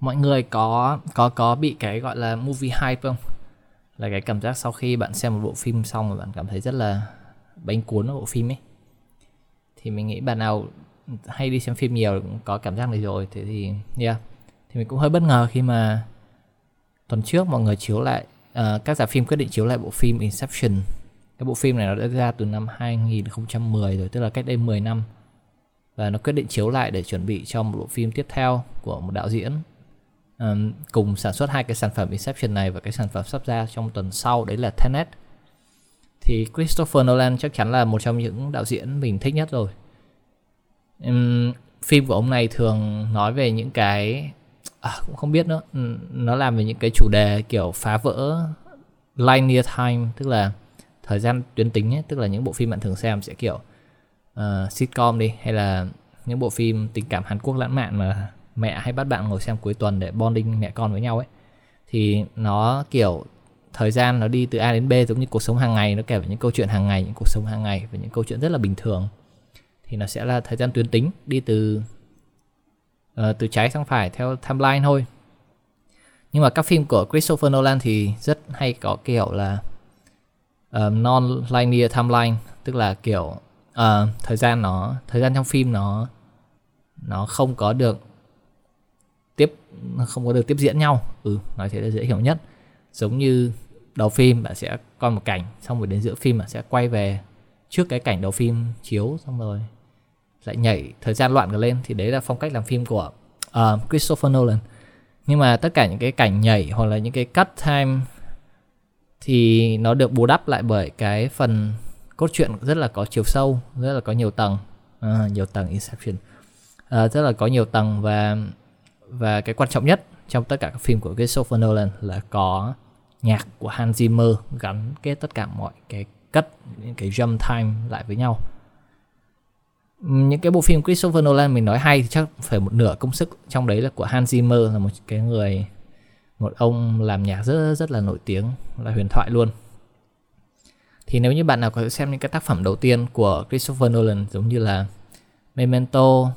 mọi người có có có bị cái gọi là movie hype không? Là cái cảm giác sau khi bạn xem một bộ phim xong rồi bạn cảm thấy rất là bánh cuốn ở bộ phim ấy. Thì mình nghĩ bạn nào hay đi xem phim nhiều cũng có cảm giác này rồi thế thì yeah. Thì mình cũng hơi bất ngờ khi mà tuần trước mọi người chiếu lại uh, các giả phim quyết định chiếu lại bộ phim Inception. Cái bộ phim này nó đã ra từ năm 2010 rồi tức là cách đây 10 năm. Và nó quyết định chiếu lại để chuẩn bị cho một bộ phim tiếp theo của một đạo diễn um, cùng sản xuất hai cái sản phẩm Inception này và cái sản phẩm sắp ra trong tuần sau đấy là Tenet. Thì Christopher Nolan chắc chắn là một trong những đạo diễn mình thích nhất rồi. Um, phim của ông này thường nói về những cái à, cũng không biết nữa. Nó làm về những cái chủ đề kiểu phá vỡ linear time tức là thời gian tuyến tính ấy, tức là những bộ phim bạn thường xem sẽ kiểu uh, sitcom đi hay là những bộ phim tình cảm Hàn Quốc lãng mạn mà mẹ hay bắt bạn ngồi xem cuối tuần để bonding mẹ con với nhau ấy. Thì nó kiểu thời gian nó đi từ A đến B giống như cuộc sống hàng ngày nó kể về những câu chuyện hàng ngày những cuộc sống hàng ngày và những câu chuyện rất là bình thường. Thì nó sẽ là thời gian tuyến tính đi từ uh, từ trái sang phải theo timeline thôi. Nhưng mà các phim của Christopher Nolan thì rất hay có kiểu là uh, non-linear timeline tức là kiểu uh, thời gian nó thời gian trong phim nó nó không có được tiếp không có được tiếp diễn nhau. Ừ nói thế là dễ hiểu nhất. Giống như đầu phim bạn sẽ coi một cảnh xong rồi đến giữa phim bạn sẽ quay về trước cái cảnh đầu phim chiếu xong rồi lại nhảy thời gian loạn lên. Thì đấy là phong cách làm phim của uh, Christopher Nolan. Nhưng mà tất cả những cái cảnh nhảy hoặc là những cái cut time thì nó được bù đắp lại bởi cái phần cốt truyện rất là có chiều sâu rất là có nhiều tầng. À, nhiều tầng Inception. À, rất là có nhiều tầng và và cái quan trọng nhất trong tất cả các phim của Christopher Nolan là có nhạc của Hans Zimmer gắn kết tất cả mọi cái cất, những cái jump time lại với nhau. Những cái bộ phim Christopher Nolan mình nói hay thì chắc phải một nửa công sức trong đấy là của Hans Zimmer, là một cái người, một ông làm nhạc rất rất là nổi tiếng, là huyền thoại luôn. Thì nếu như bạn nào có xem những cái tác phẩm đầu tiên của Christopher Nolan giống như là Memento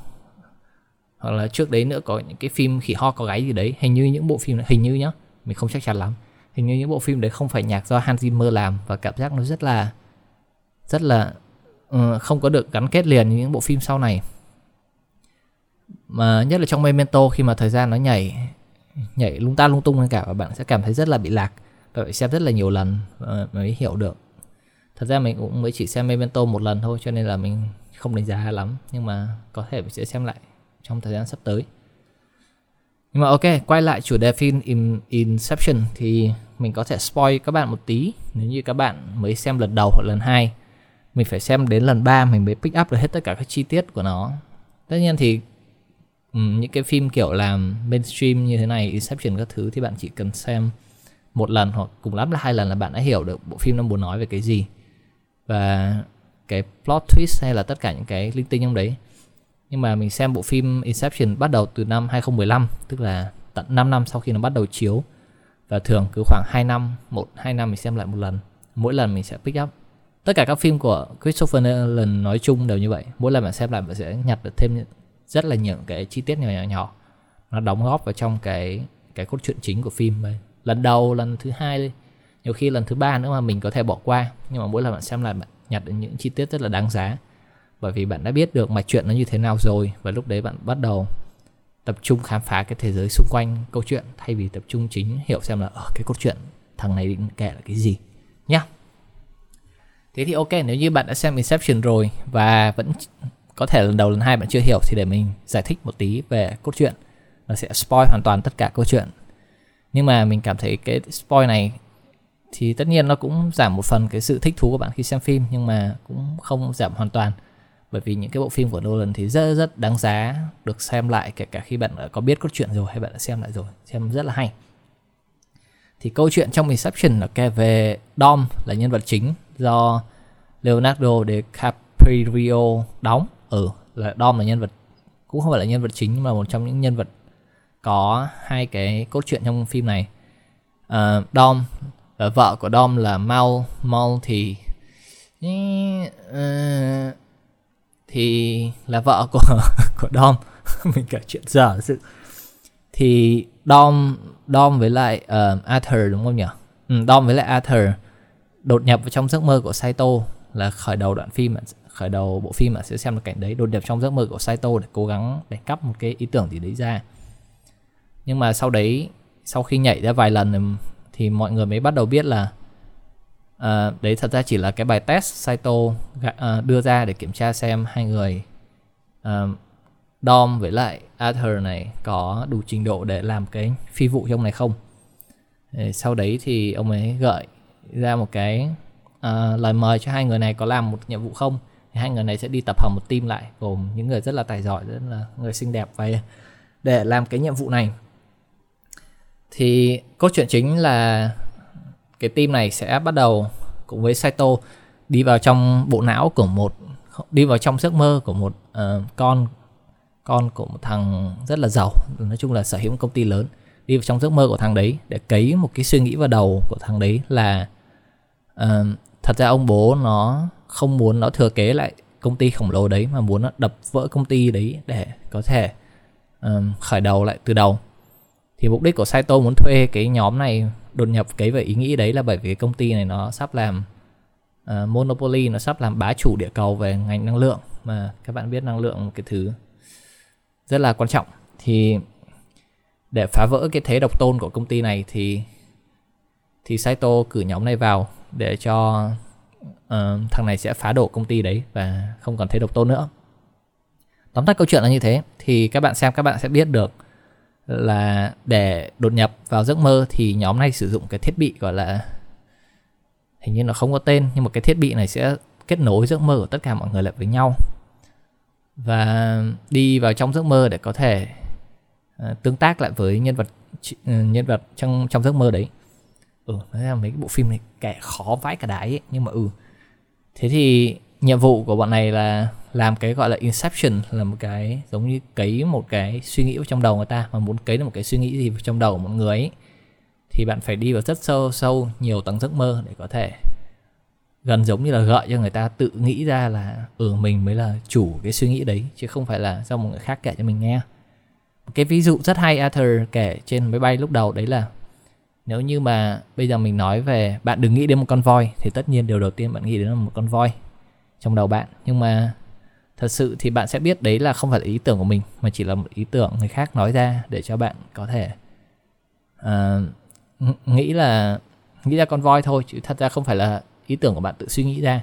hoặc là trước đấy nữa có những cái phim khỉ ho có gáy gì đấy hình như những bộ phim hình như nhá mình không chắc chắn lắm. Hình như những bộ phim đấy không phải nhạc do Hans Zimmer làm và cảm giác nó rất là rất là uh, không có được gắn kết liền như những bộ phim sau này. Mà nhất là trong Memento khi mà thời gian nó nhảy nhảy lung ta lung tung lên cả và bạn sẽ cảm thấy rất là bị lạc và phải xem rất là nhiều lần mới hiểu được. Thật ra mình cũng mới chỉ xem Memento một lần thôi cho nên là mình không đánh giá lắm nhưng mà có thể mình sẽ xem lại trong thời gian sắp tới. Nhưng mà ok quay lại chủ đề phim In, Inception thì mình có thể spoil các bạn một tí. Nếu như các bạn mới xem lần đầu hoặc lần hai mình phải xem đến lần ba mình mới pick up được hết tất cả các chi tiết của nó. Tất nhiên thì những cái phim kiểu làm mainstream như thế này Inception các thứ thì bạn chỉ cần xem một lần hoặc cùng lắm là hai lần là bạn đã hiểu được bộ phim nó muốn nói về cái gì. Và cái plot twist hay là tất cả những cái linh tinh trong đấy nhưng mà mình xem bộ phim Inception bắt đầu từ năm 2015 tức là tận 5 năm sau khi nó bắt đầu chiếu và thường cứ khoảng 2 năm, 1 2 năm mình xem lại một lần. Mỗi lần mình sẽ pick up. Tất cả các phim của Christopher Nolan nói chung đều như vậy. Mỗi lần bạn xem lại bạn sẽ nhặt được thêm rất là nhiều cái chi tiết nhỏ nhỏ nhỏ nó đóng góp vào trong cái cái cốt truyện chính của phim ấy. Lần đầu, lần thứ hai đi. Nhiều khi lần thứ ba nữa mà mình có thể bỏ qua, nhưng mà mỗi lần bạn xem lại bạn nhặt được những chi tiết rất là đáng giá bởi vì bạn đã biết được mạch chuyện nó như thế nào rồi, và lúc đấy bạn bắt đầu tập trung khám phá cái thế giới xung quanh câu chuyện, thay vì tập trung chính hiểu xem là ở cái câu chuyện thằng này định kể là cái gì? Nhá. Thế thì ok, nếu như bạn đã xem Inception rồi và vẫn có thể lần đầu lần hai bạn chưa hiểu thì để mình giải thích một tí về cốt truyện. Nó sẽ spoil hoàn toàn tất cả câu chuyện. Nhưng mà mình cảm thấy cái spoil này thì tất nhiên nó cũng giảm một phần cái sự thích thú của bạn khi xem phim, nhưng mà cũng không giảm hoàn toàn bởi vì những cái bộ phim của Nolan thì rất rất đáng giá được xem lại kể cả khi bạn đã có biết cốt truyện rồi hay bạn đã xem lại rồi xem rất là hay. Thì câu chuyện trong Inception là kể về Dom là nhân vật chính do Leonardo DiCaprio đóng. Ừ là Dom là nhân vật cũng không phải là nhân vật chính nhưng mà một trong những nhân vật có hai cái cốt truyện trong phim này. Uh, Dom và vợ của Dom là Mal Mal thì uh, ờ, thì là vợ của của Dom. Mình kể chuyện dở sự. Thì Dom Dom với lại uh, Arthur đúng không nhỉ? Ừ, Dom với lại Arthur đột nhập vào trong giấc mơ của Saito là khởi đầu đoạn phim khởi đầu bộ phim mà sẽ xem được cảnh đấy. Đột nhập trong giấc mơ của Saito để cố gắng để cắp một cái ý tưởng gì đấy ra. Nhưng mà sau đấy sau khi nhảy ra vài lần thì mọi người mới bắt đầu biết là uh, đấy thật ra chỉ là cái bài test Saito uh, đưa ra để kiểm tra xem hai người uh, Dom với lại Arthur này có đủ trình độ để làm cái phi vụ trong này không? Sau đấy thì ông ấy gợi ra một cái uh, lời mời cho hai người này có làm một nhiệm vụ không? Thì hai người này sẽ đi tập hợp một team lại gồm những người rất là tài giỏi rất là người xinh đẹp và để làm cái nhiệm vụ này. Thì cốt truyện chính là cái team này sẽ bắt đầu cùng với Saito đi vào trong bộ não của một đi vào trong giấc mơ của một uh, con con của một thằng rất là giàu nói chung là sở hữu một công ty lớn. Đi vào trong giấc mơ của thằng đấy để cấy một cái suy nghĩ vào đầu của thằng đấy là uh, thật ra ông bố nó không muốn nó thừa kế lại công ty khổng lồ đấy mà muốn nó đập vỡ công ty đấy để có thể um, khởi đầu lại từ đầu. Thì mục đích của Saito muốn thuê cái nhóm này đột nhập cái về ý nghĩ đấy là bởi vì công ty này nó sắp làm uh, monopoly nó sắp làm bá chủ địa cầu về ngành năng lượng. Mà các bạn biết năng lượng một cái thứ rất là quan trọng. Thì để phá vỡ cái thế độc tôn của công ty này thì thì Saito cử nhóm này vào để cho uh, thằng này sẽ phá đổ công ty đấy và không còn thế độc tôn nữa. Tóm tắt câu chuyện là như thế. Thì các bạn xem các bạn sẽ biết được là để đột nhập vào giấc mơ thì nhóm này sử dụng cái thiết bị gọi là hình như nó không có tên nhưng mà cái thiết bị này sẽ kết nối giấc mơ của tất cả mọi người lại với nhau và đi vào trong giấc mơ để có thể uh, tương tác lại với nhân vật uh, nhân vật trong trong giấc mơ đấy ừ nói ra mấy cái bộ phim này kẻ khó vãi cả đái ấy. nhưng mà ừ thế thì nhiệm vụ của bọn này là làm cái gọi là inception, là một cái giống như cấy một cái suy nghĩ vào trong đầu người ta, mà muốn cấy được một cái suy nghĩ gì vào trong đầu của một người ấy, thì bạn phải đi vào rất sâu sâu, nhiều tầng giấc mơ để có thể gần giống như là gợi cho người ta tự nghĩ ra là ừ mình mới là chủ cái suy nghĩ đấy, chứ không phải là do một người khác kể cho mình nghe. Một cái ví dụ rất hay Arthur kể trên máy bay lúc đầu đấy là, nếu như mà bây giờ mình nói về bạn đừng nghĩ đến một con voi, thì tất nhiên điều đầu tiên bạn nghĩ đến là một con voi trong đầu bạn. Nhưng mà thật sự thì bạn sẽ biết đấy là không phải là ý tưởng của mình mà chỉ là một ý tưởng người khác nói ra để cho bạn có thể uh, nghĩ là nghĩ ra con voi thôi chứ thật ra không phải là ý tưởng của bạn tự suy nghĩ ra.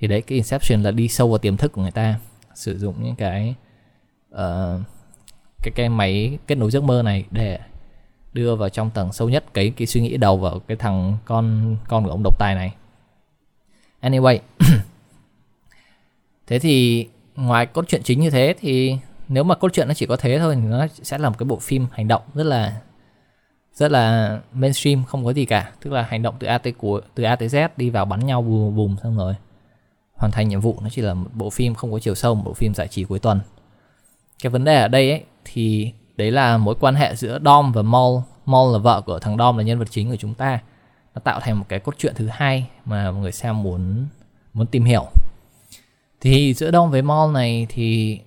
Thì đấy cái inception là đi sâu vào tiềm thức của người ta sử dụng những cái uh, cái cái máy kết nối giấc mơ này để đưa vào trong tầng sâu nhất cái cái suy nghĩ đầu vào cái thằng con con của ông độc tài này. Anyway thế thì ngoài cốt truyện chính như thế thì nếu mà cốt truyện nó chỉ có thế thôi thì nó sẽ là một cái bộ phim hành động rất là rất là mainstream, không có gì cả. Tức là hành động từ A tới cuối từ A tới Z đi vào bắn nhau bùm bùm xong rồi hoàn thành nhiệm vụ. Nó chỉ là một bộ phim không có chiều sâu, một bộ phim giải trí cuối tuần. Cái vấn đề ở đây ấy, thì đấy là mối quan hệ giữa Dom và Mol Mol là vợ của thằng Dom là nhân vật chính của chúng ta. Nó tạo thành một cái cốt truyện thứ hai mà người xem muốn muốn tìm hiểu thì giữa Dom với Mol này thì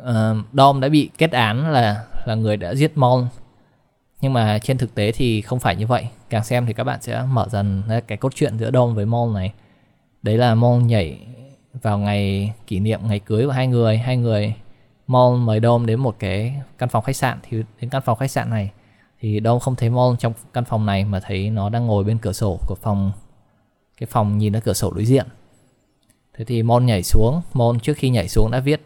uh, Dom đã bị kết án là là người đã giết Mol. Nhưng mà trên thực tế thì không phải như vậy. Càng xem thì các bạn sẽ mở dần cái cốt truyện giữa Dom với Mol này. Đấy là Mol nhảy vào ngày kỷ niệm ngày cưới của hai người. Hai người Mol mời Dom đến một cái căn phòng khách sạn. Thì đến căn phòng khách sạn này thì Dom không thấy Mol trong căn phòng này mà thấy nó đang ngồi bên cửa sổ của phòng cái phòng nhìn ra cửa sổ đối diện thế thì Môn nhảy xuống. Môn trước khi nhảy xuống đã viết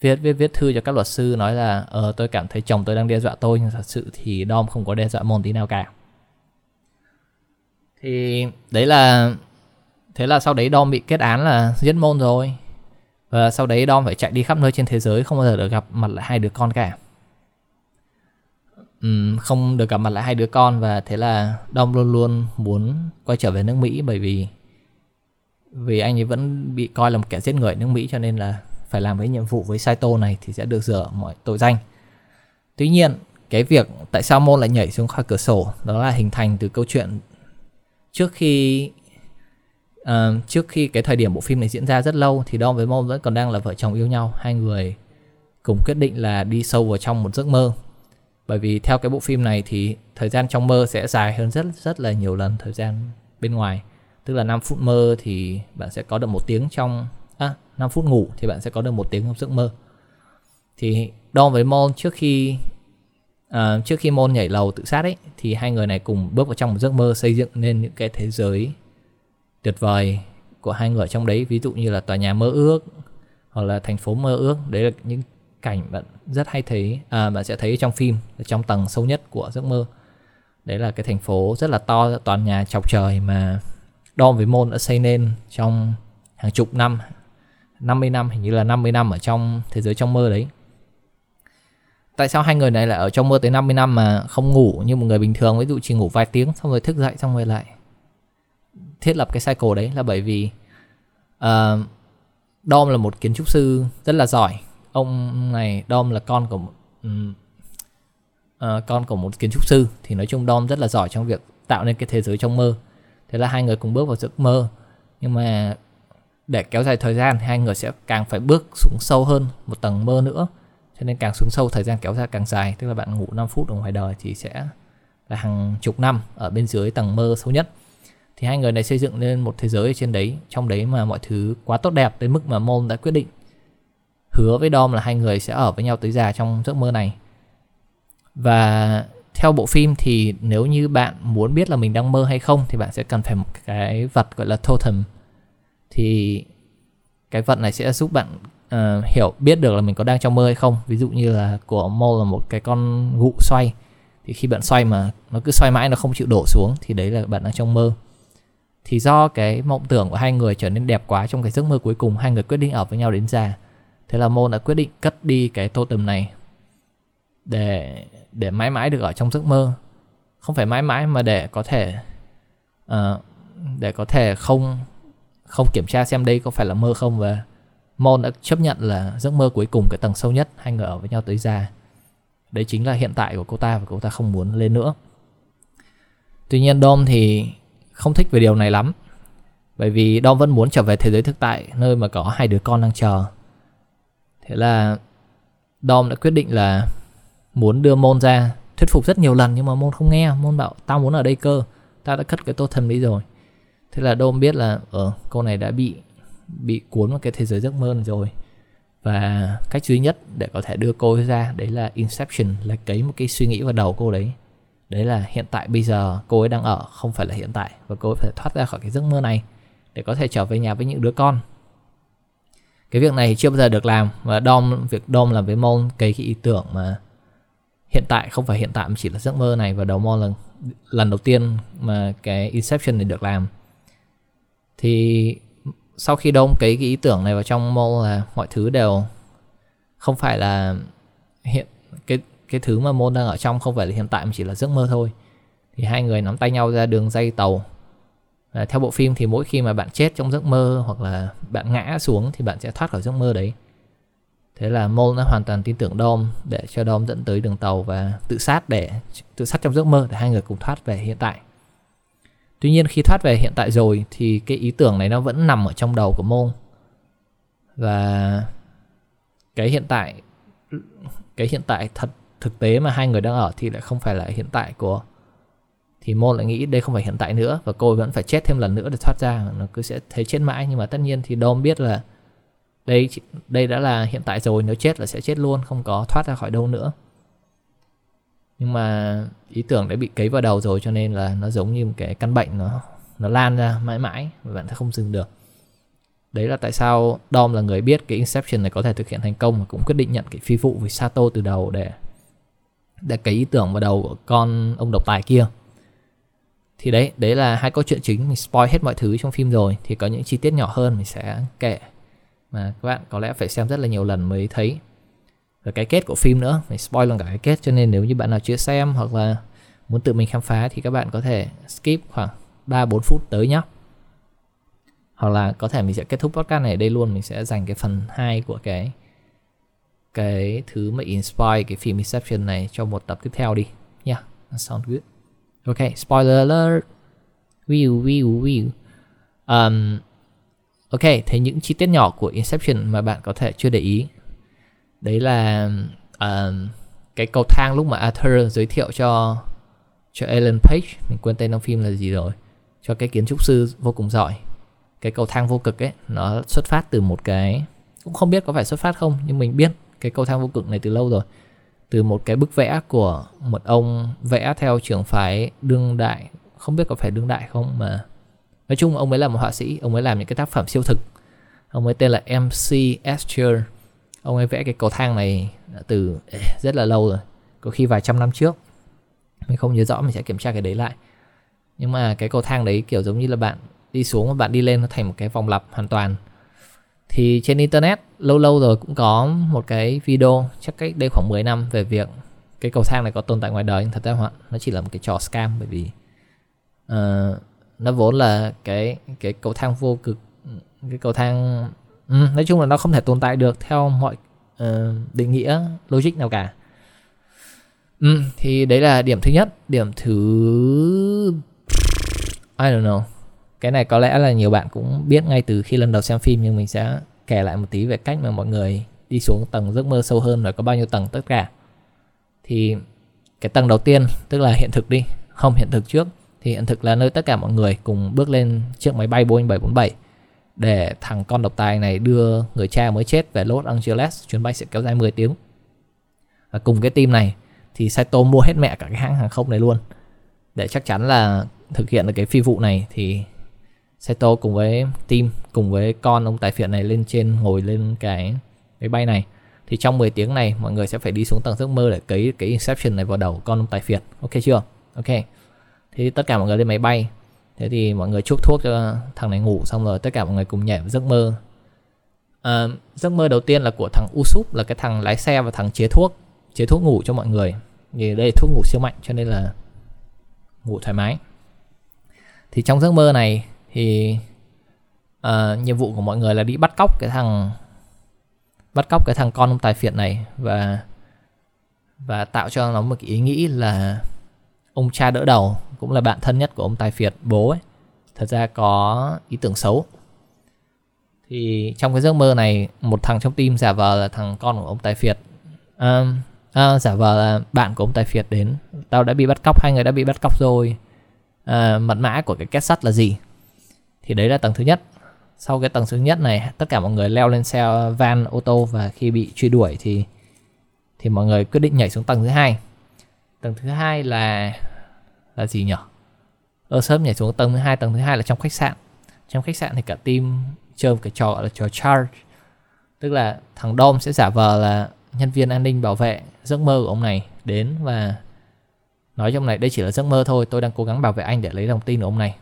viết viết viết thư cho các luật sư nói là ờ tôi cảm thấy chồng tôi đang đe dọa tôi, nhưng thật sự thì Dom không có đe dọa Môn tí nào cả. Thì đấy là, thế là sau đấy Dom bị kết án là giết Môn rồi. Và sau đấy Dom phải chạy đi khắp nơi trên thế giới, không bao giờ được gặp mặt lại hai đứa con cả. Không được gặp mặt lại hai đứa con và thế là Dom luôn luôn muốn quay trở về nước Mỹ bởi vì vì anh ấy vẫn bị coi là một kẻ giết người ở nước Mỹ cho nên là phải làm cái nhiệm vụ với Saito này thì sẽ được rửa mọi tội danh. Tuy nhiên, cái việc tại sao Môn lại nhảy xuống khỏi cửa sổ đó là hình thành từ câu chuyện trước khi uh, trước khi cái thời điểm bộ phim này diễn ra rất lâu thì Dom với Môn vẫn còn đang là vợ chồng yêu nhau, hai người cùng quyết định là đi sâu vào trong một giấc mơ bởi vì theo cái bộ phim này thì thời gian trong mơ sẽ dài hơn rất rất là nhiều lần thời gian bên ngoài tức là 5 phút mơ thì bạn sẽ có được một tiếng trong à, 5 phút ngủ thì bạn sẽ có được một tiếng trong giấc mơ. Thì đo với Mon trước khi uh, trước khi Mon nhảy lầu tự sát ấy thì hai người này cùng bước vào trong một giấc mơ xây dựng nên những cái thế giới tuyệt vời của hai người trong đấy. Ví dụ như là tòa nhà mơ ước hoặc là thành phố mơ ước. Đấy là những cảnh bạn rất hay thấy à, bạn sẽ thấy trong phim trong tầng sâu nhất của giấc mơ. Đấy là cái thành phố rất là to toàn nhà chọc trời mà Dom với Môn đã xây nên trong hàng chục năm 50 năm hình như là 50 năm ở trong thế giới trong mơ đấy. Tại sao hai người này lại ở trong mơ tới 50 năm mà không ngủ như một người bình thường? Ví dụ chỉ ngủ vài tiếng xong rồi thức dậy xong rồi lại thiết lập cái cycle đấy là bởi vì uh, Dom là một kiến trúc sư rất là giỏi. Ông này Dom là con của um, uh, con của một kiến trúc sư thì nói chung Dom rất là giỏi trong việc tạo nên cái thế giới trong mơ thế là hai người cùng bước vào giấc mơ. Nhưng mà để kéo dài thời gian thì hai người sẽ càng phải bước xuống sâu hơn một tầng mơ nữa. Cho nên càng xuống sâu, thời gian kéo dài càng dài. Tức là bạn ngủ 5 phút ở ngoài đời thì sẽ là hàng chục năm ở bên dưới tầng mơ sâu nhất. Thì hai người này xây dựng lên một thế giới ở trên đấy. Trong đấy mà mọi thứ quá tốt đẹp đến mức mà môn đã quyết định hứa với Dom là hai người sẽ ở với nhau tới già trong giấc mơ này. Và theo bộ phim thì nếu như bạn muốn biết là mình đang mơ hay không thì bạn sẽ cần phải một cái vật gọi là totem. Thì cái vật này sẽ giúp bạn uh, hiểu biết được là mình có đang trong mơ hay không. Ví dụ như là của Mo là một cái con gụ xoay. Thì khi bạn xoay mà nó cứ xoay mãi nó không chịu đổ xuống thì đấy là bạn đang trong mơ. Thì do cái mộng tưởng của hai người trở nên đẹp quá trong cái giấc mơ cuối cùng hai người quyết định ở với nhau đến già. Thế là Mo đã quyết định cất đi cái totem này để để mãi mãi được ở trong giấc mơ. Không phải mãi mãi mà để có thể uh, để có thể không không kiểm tra xem đây có phải là mơ không và Mon đã chấp nhận là giấc mơ cuối cùng cái tầng sâu nhất hai người ở với nhau tới già. Đấy chính là hiện tại của cô ta và cô ta không muốn lên nữa. Tuy nhiên Dom thì không thích về điều này lắm bởi vì Dom vẫn muốn trở về thế giới thực tại nơi mà có hai đứa con đang chờ. Thế là Dom đã quyết định là muốn đưa Môn ra, thuyết phục rất nhiều lần nhưng mà Môn không nghe. Môn bảo, tao muốn ở đây cơ, tao đã cất cái tô thần đi rồi. Thế là Dom biết là ờ, ở cô này đã bị bị cuốn vào cái thế giới giấc mơ này rồi. Và cách duy nhất để có thể đưa cô ra, đấy là inception, là cấy một cái suy nghĩ vào đầu cô đấy. Đấy là hiện tại bây giờ cô ấy đang ở, không phải là hiện tại, và cô ấy phải thoát ra khỏi cái giấc mơ này để có thể trở về nhà với những đứa con. Cái việc này chưa bao giờ được làm, và Dom, việc Dom làm với môn cấy cái ý tưởng mà hiện tại không phải hiện tại mà chỉ là giấc mơ này và đầu Mon lần lần đầu tiên mà cái Inception này được làm. Thì sau khi đông cái, cái ý tưởng này vào trong mô là mọi thứ đều không phải là hiện cái cái thứ mà môn đang ở trong không phải là hiện tại mà chỉ là giấc mơ thôi. Thì hai người nắm tay nhau ra đường dây tàu. À, theo bộ phim thì mỗi khi mà bạn chết trong giấc mơ hoặc là bạn ngã xuống thì bạn sẽ thoát khỏi giấc mơ đấy thế là môn đã hoàn toàn tin tưởng Dom để cho Dom dẫn tới đường tàu và tự sát để tự sát trong giấc mơ để hai người cùng thoát về hiện tại. Tuy nhiên khi thoát về hiện tại rồi thì cái ý tưởng này nó vẫn nằm ở trong đầu của môn và cái hiện tại, cái hiện tại thật thực tế mà hai người đang ở thì lại không phải là hiện tại của, thì môn lại nghĩ đây không phải hiện tại nữa và cô vẫn phải chết thêm lần nữa để thoát ra. Nó cứ sẽ thấy chết mãi nhưng mà tất nhiên thì Dom biết là đây đây đã là hiện tại rồi, nếu chết là sẽ chết luôn, không có thoát ra khỏi đâu nữa. Nhưng mà ý tưởng đã bị cấy vào đầu rồi cho nên là nó giống như một cái căn bệnh, nó nó lan ra mãi mãi và bạn sẽ không dừng được. Đấy là tại sao Dom là người biết cái Inception này có thể thực hiện thành công và cũng quyết định nhận cái phi vụ với Sato từ đầu để để cái ý tưởng vào đầu của con ông độc tài kia. Thì đấy đấy là hai câu chuyện chính. Mình spoil hết mọi thứ trong phim rồi. Thì có những chi tiết nhỏ hơn mình sẽ kể mà các bạn có lẽ phải xem rất là nhiều lần mới thấy rồi cái kết của phim nữa mình spoil luôn cả cái kết cho nên nếu như bạn nào chưa xem hoặc là muốn tự mình khám phá thì các bạn có thể skip khoảng 3 4 phút tới nhé. Hoặc là có thể mình sẽ kết thúc podcast này ở đây luôn, mình sẽ dành cái phần 2 của cái cái thứ mà inspire cái phim Inception này cho một tập tiếp theo đi nha. Yeah, that good. Ok, spoiler alert. View, view, view. Um, ok, thấy những chi tiết nhỏ của Inception mà bạn có thể chưa để ý. Đấy là uh, cái cầu thang lúc mà Arthur giới thiệu cho cho Ellen Page mình quên tên trong phim là gì rồi cho cái kiến trúc sư vô cùng giỏi. Cái cầu thang vô cực ấy nó xuất phát từ một cái cũng không biết có phải xuất phát không nhưng mình biết cái cầu thang vô cực này từ lâu rồi. Từ một cái bức vẽ của một ông vẽ theo trường phái đương đại không biết có phải đương đại không mà nói chung ông ấy là một họa sĩ ông ấy làm những cái tác phẩm siêu thực. Ông ấy tên là MC Escher ông ấy vẽ cái cầu thang này từ rất là lâu rồi có khi vài trăm năm trước. Mình không nhớ rõ mình sẽ kiểm tra cái đấy lại. Nhưng mà cái cầu thang đấy kiểu giống như là bạn đi xuống và bạn đi lên nó thành một cái vòng lặp hoàn toàn. Thì trên internet lâu lâu rồi cũng có một cái video chắc cách đây khoảng 10 năm về việc cái cầu thang này có tồn tại ngoài đời. Nhưng thật ra nó chỉ là một cái trò scam bởi vì uh, nó vốn là cái cái cầu thang vô cực cái cầu thang ừ, nói chung là nó không thể tồn tại được theo mọi uh, định nghĩa logic nào cả. Ừ, thì đấy là điểm thứ nhất. Điểm thứ I don't know. Cái này có lẽ là nhiều bạn cũng biết ngay từ khi lần đầu xem phim nhưng mình sẽ kể lại một tí về cách mà mọi người đi xuống tầng giấc mơ sâu hơn rồi có bao nhiêu tầng tất cả. Thì cái tầng đầu tiên tức là hiện thực đi không hiện thực trước thì hiện thực là nơi tất cả mọi người cùng bước lên chiếc máy bay Boeing 747 để thằng con độc tài này đưa người cha mới chết về Los Angeles. Chuyến bay sẽ kéo dài 10 tiếng. Và cùng cái team này thì Saito mua hết mẹ cả cái hãng hàng không này luôn. Để chắc chắn là thực hiện được cái phi vụ này thì Saito cùng với team, cùng với con ông tài phiệt này lên trên ngồi lên cái máy bay này. Thì trong 10 tiếng này mọi người sẽ phải đi xuống tầng giấc mơ để cấy cái Inception này vào đầu con ông tài phiệt. Ok chưa? Ok thì tất cả mọi người lên máy bay. Thế thì mọi người chúc thuốc cho thằng này ngủ xong rồi tất cả mọi người cùng nhảy vào giấc mơ. À, giấc mơ đầu tiên là của thằng Usup là cái thằng lái xe và thằng chế thuốc chế thuốc ngủ cho mọi người. Vì đây thuốc ngủ siêu mạnh cho nên là ngủ thoải mái. Thì trong giấc mơ này thì à, nhiệm vụ của mọi người là đi bắt cóc cái thằng bắt cóc cái thằng con ông tài phiệt này và và tạo cho nó một cái ý nghĩ là ông cha đỡ đầu cũng là bạn thân nhất của ông tài phiệt bố ấy. Thật ra có ý tưởng xấu. Thì trong cái giấc mơ này một thằng trong team giả vờ là thằng con của ông tài phiệt. À, à, giả vờ là bạn của ông tài phiệt đến. Tao đã bị bắt cóc hai người đã bị bắt cóc rồi. À, mật mã của cái két sắt là gì? Thì đấy là tầng thứ nhất. Sau cái tầng thứ nhất này tất cả mọi người leo lên xe van ô tô và khi bị truy đuổi thì thì mọi người quyết định nhảy xuống tầng thứ hai tầng thứ hai là là gì nhỉ? Ở sớm nhảy xuống tầng thứ hai, tầng thứ hai là trong khách sạn. Trong khách sạn thì cả team chơi một cái trò gọi là trò charge. Tức là thằng Dom sẽ giả vờ là nhân viên an ninh bảo vệ giấc mơ của ông này đến và nói cho ông này, đây chỉ là giấc mơ thôi, tôi đang cố gắng bảo vệ anh để lấy lòng tin của ông này.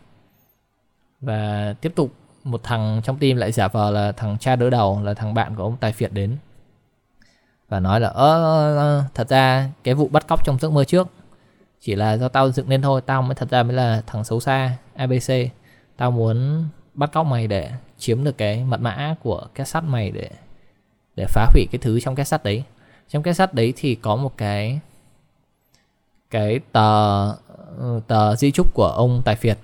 Và tiếp tục, một thằng trong team lại giả vờ là thằng cha đỡ đầu, là thằng bạn của ông tài phiệt đến và nói là, ơ thật ra cái vụ bắt cóc trong giấc mơ trước chỉ là do tao dựng lên thôi, tao mới thật ra mới là thằng xấu xa abc tao muốn bắt cóc mày để chiếm được cái mật mã của két sắt mày để để phá hủy cái thứ trong két sắt đấy. Trong két sắt đấy thì có một cái cái tờ ừ, tờ di trúc của ông tài phiệt.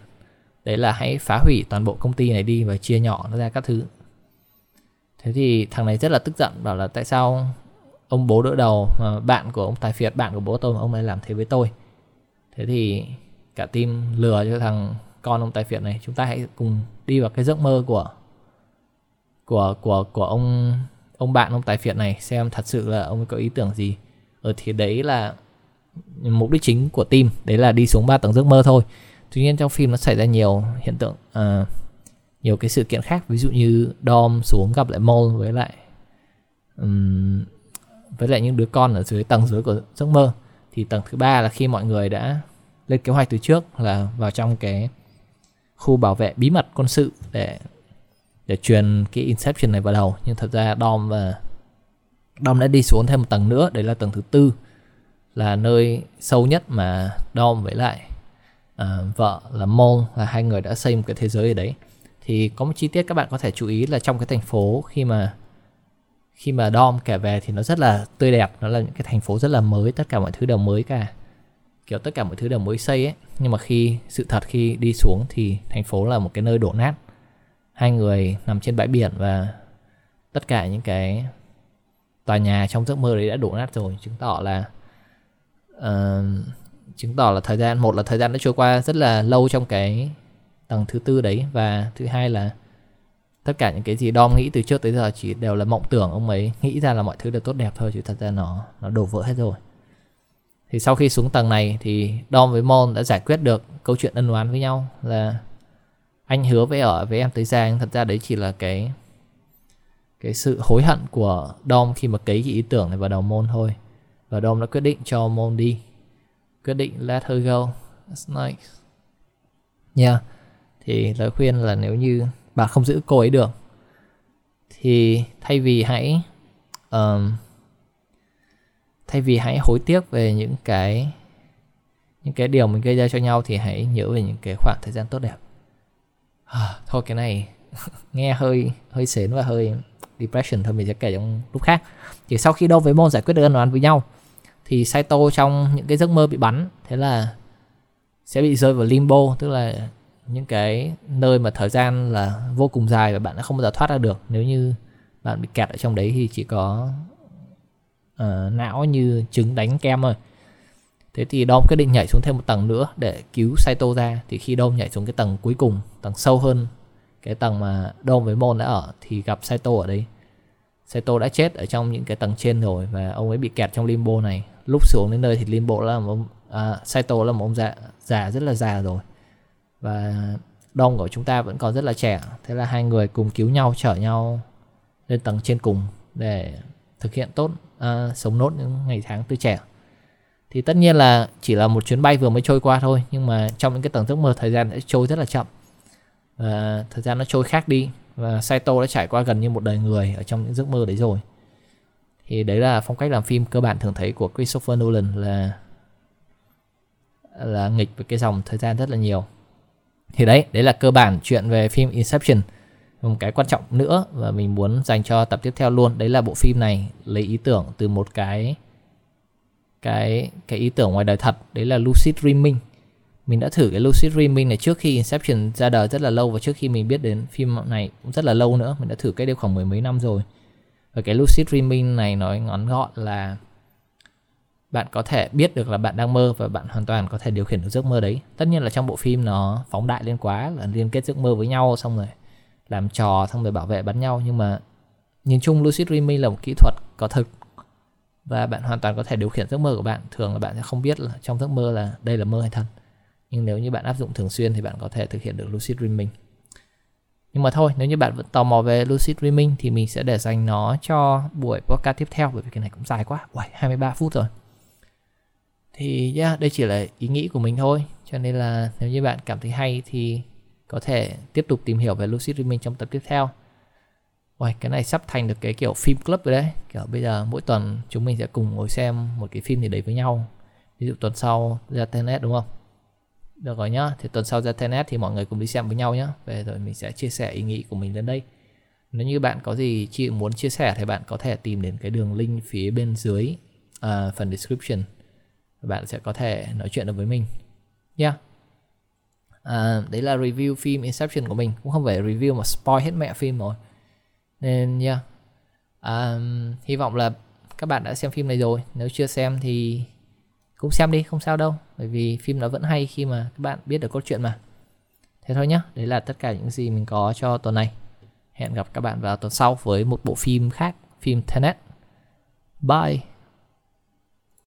Đấy là hãy phá hủy toàn bộ công ty này đi và chia nhỏ nó ra các thứ. Thế thì thằng này rất là tức giận, bảo là tại sao ông bố đỡ đầu mà bạn của ông tài phiệt bạn của bố tôi mà ông ấy làm thế với tôi. Thế thì cả team lừa cho thằng con ông tài phiệt này. Chúng ta hãy cùng đi vào cái giấc mơ của của của của ông ông bạn ông tài phiệt này xem thật sự là ông có ý tưởng gì. Ở thì đấy là mục đích chính của team đấy là đi xuống ba tầng giấc mơ thôi. Tuy nhiên trong phim nó xảy ra nhiều hiện tượng uh, nhiều cái sự kiện khác. Ví dụ như Dom xuống gặp lại Mole với lại um, với lại những đứa con ở dưới tầng dưới của giấc mơ. Thì tầng thứ ba là khi mọi người đã lên kế hoạch từ trước là vào trong cái khu bảo vệ bí mật quân sự để để truyền cái Inception này vào đầu. Nhưng thật ra Dom và Dom đã đi xuống thêm một tầng nữa. Đấy là tầng thứ tư là nơi sâu nhất mà Dom với lại uh, vợ là Mol là hai người đã xây một cái thế giới ở đấy. Thì có một chi tiết các bạn có thể chú ý là trong cái thành phố khi mà khi mà Dom kể về thì nó rất là tươi đẹp nó là những cái thành phố rất là mới tất cả mọi thứ đều mới cả. Kiểu tất cả mọi thứ đều mới xây ấy. Nhưng mà khi sự thật khi đi xuống thì thành phố là một cái nơi đổ nát. Hai người nằm trên bãi biển và tất cả những cái tòa nhà trong giấc mơ đấy đã đổ nát rồi. Chứng tỏ là uh, chứng tỏ là thời gian một là thời gian đã trôi qua rất là lâu trong cái tầng thứ tư đấy và thứ hai là tất cả những cái gì Dom nghĩ từ trước tới giờ chỉ đều là mộng tưởng. Ông ấy nghĩ ra là mọi thứ đều tốt đẹp thôi, chứ thật ra nó nó đổ vỡ hết rồi. Thì sau khi xuống tầng này thì Dom với Mon đã giải quyết được câu chuyện ân oán với nhau là anh hứa với ở với em tới giang. Thật ra đấy chỉ là cái cái sự hối hận của Dom khi mà cấy cái ý tưởng này vào đầu Mon thôi. Và Dom đã quyết định cho Mon đi. Quyết định, let her go. That's nice. Yeah. Thì lời khuyên là nếu như bạn không giữ cô ấy được. Thì thay vì hãy um, thay vì hãy hối tiếc về những cái những cái điều mình gây ra cho nhau thì hãy nhớ về những cái khoảng thời gian tốt đẹp. À, thôi cái này nghe hơi hơi sến và hơi depression thôi mình sẽ kể trong lúc khác. Thì sau khi đâu với môn giải quyết được ân oán với nhau thì Saito trong những cái giấc mơ bị bắn thế là sẽ bị rơi vào limbo tức là những cái nơi mà thời gian là vô cùng dài và bạn đã không bao giờ thoát ra được. Nếu như bạn bị kẹt ở trong đấy thì chỉ có uh, não như trứng đánh kem thôi. Thế thì Dom quyết định nhảy xuống thêm một tầng nữa để cứu Saito ra. Thì khi Dom nhảy xuống cái tầng cuối cùng tầng sâu hơn cái tầng mà Dom với Mon đã ở thì gặp Saito ở đây. Saito đã chết ở trong những cái tầng trên rồi và ông ấy bị kẹt trong limbo này. Lúc xuống đến nơi thì limbo là một ông à, Saito là một ông già già rất là già rồi và đông của chúng ta vẫn còn rất là trẻ. Thế là hai người cùng cứu nhau chở nhau lên tầng trên cùng để thực hiện tốt uh, sống nốt những ngày tháng tươi trẻ. Thì tất nhiên là chỉ là một chuyến bay vừa mới trôi qua thôi nhưng mà trong những cái tầng giấc mơ thời gian đã trôi rất là chậm. Và thời gian nó trôi khác đi và Saito đã trải qua gần như một đời người ở trong những giấc mơ đấy rồi. Thì đấy là phong cách làm phim cơ bản thường thấy của Christopher Nolan là là nghịch với cái dòng thời gian rất là nhiều thì đấy đấy là cơ bản chuyện về phim Inception. Một cái quan trọng nữa và mình muốn dành cho tập tiếp theo luôn, đấy là bộ phim này lấy ý tưởng từ một cái cái cái ý tưởng ngoài đời thật, đấy là lucid dreaming. Mình đã thử cái lucid dreaming này trước khi Inception ra đời rất là lâu và trước khi mình biết đến phim này cũng rất là lâu nữa, mình đã thử cái đây khoảng mười mấy năm rồi. Và cái lucid dreaming này nói ngắn gọn là bạn có thể biết được là bạn đang mơ và bạn hoàn toàn có thể điều khiển được giấc mơ đấy. Tất nhiên là trong bộ phim nó phóng đại lên quá là liên kết giấc mơ với nhau xong rồi làm trò xong rồi bảo vệ bắn nhau. Nhưng mà nhìn chung lucid dreaming là một kỹ thuật có thực và bạn hoàn toàn có thể điều khiển giấc mơ của bạn. Thường là bạn sẽ không biết là trong giấc mơ là đây là mơ hay thật. Nhưng nếu như bạn áp dụng thường xuyên thì bạn có thể thực hiện được lucid dreaming nhưng mà thôi nếu như bạn vẫn tò mò về lucid dreaming thì mình sẽ để dành nó cho buổi podcast tiếp theo bởi vì cái này cũng dài quá. Uầy, 23 phút rồi thì yeah, đây chỉ là ý nghĩ của mình thôi. Cho nên là nếu như bạn cảm thấy hay thì có thể tiếp tục tìm hiểu về lucid dreaming trong tập tiếp theo. Uầy, cái này sắp thành được cái kiểu phim club rồi đấy. Kiểu bây giờ mỗi tuần chúng mình sẽ cùng ngồi xem một cái phim gì đấy với nhau. Ví dụ tuần sau ra tenet đúng không? Được rồi nhá. Thì tuần sau ra tenet thì mọi người cùng đi xem với nhau nhá. Về rồi mình sẽ chia sẻ ý nghĩ của mình lên đây. Nếu như bạn có gì chị muốn chia sẻ thì bạn có thể tìm đến cái đường link phía bên dưới uh, phần description bạn sẽ có thể nói chuyện được với mình. Nha yeah. à, đấy là review phim Inception của mình. Cũng không phải review mà spoil hết mẹ phim rồi. Nên nha yeah. à, hy vọng là các bạn đã xem phim này rồi. Nếu chưa xem thì cũng xem đi không sao đâu. Bởi vì phim nó vẫn hay khi mà các bạn biết được cốt truyện mà. Thế thôi nhá. Đấy là tất cả những gì mình có cho tuần này. Hẹn gặp các bạn vào tuần sau với một bộ phim khác. Phim Tenet. Bye.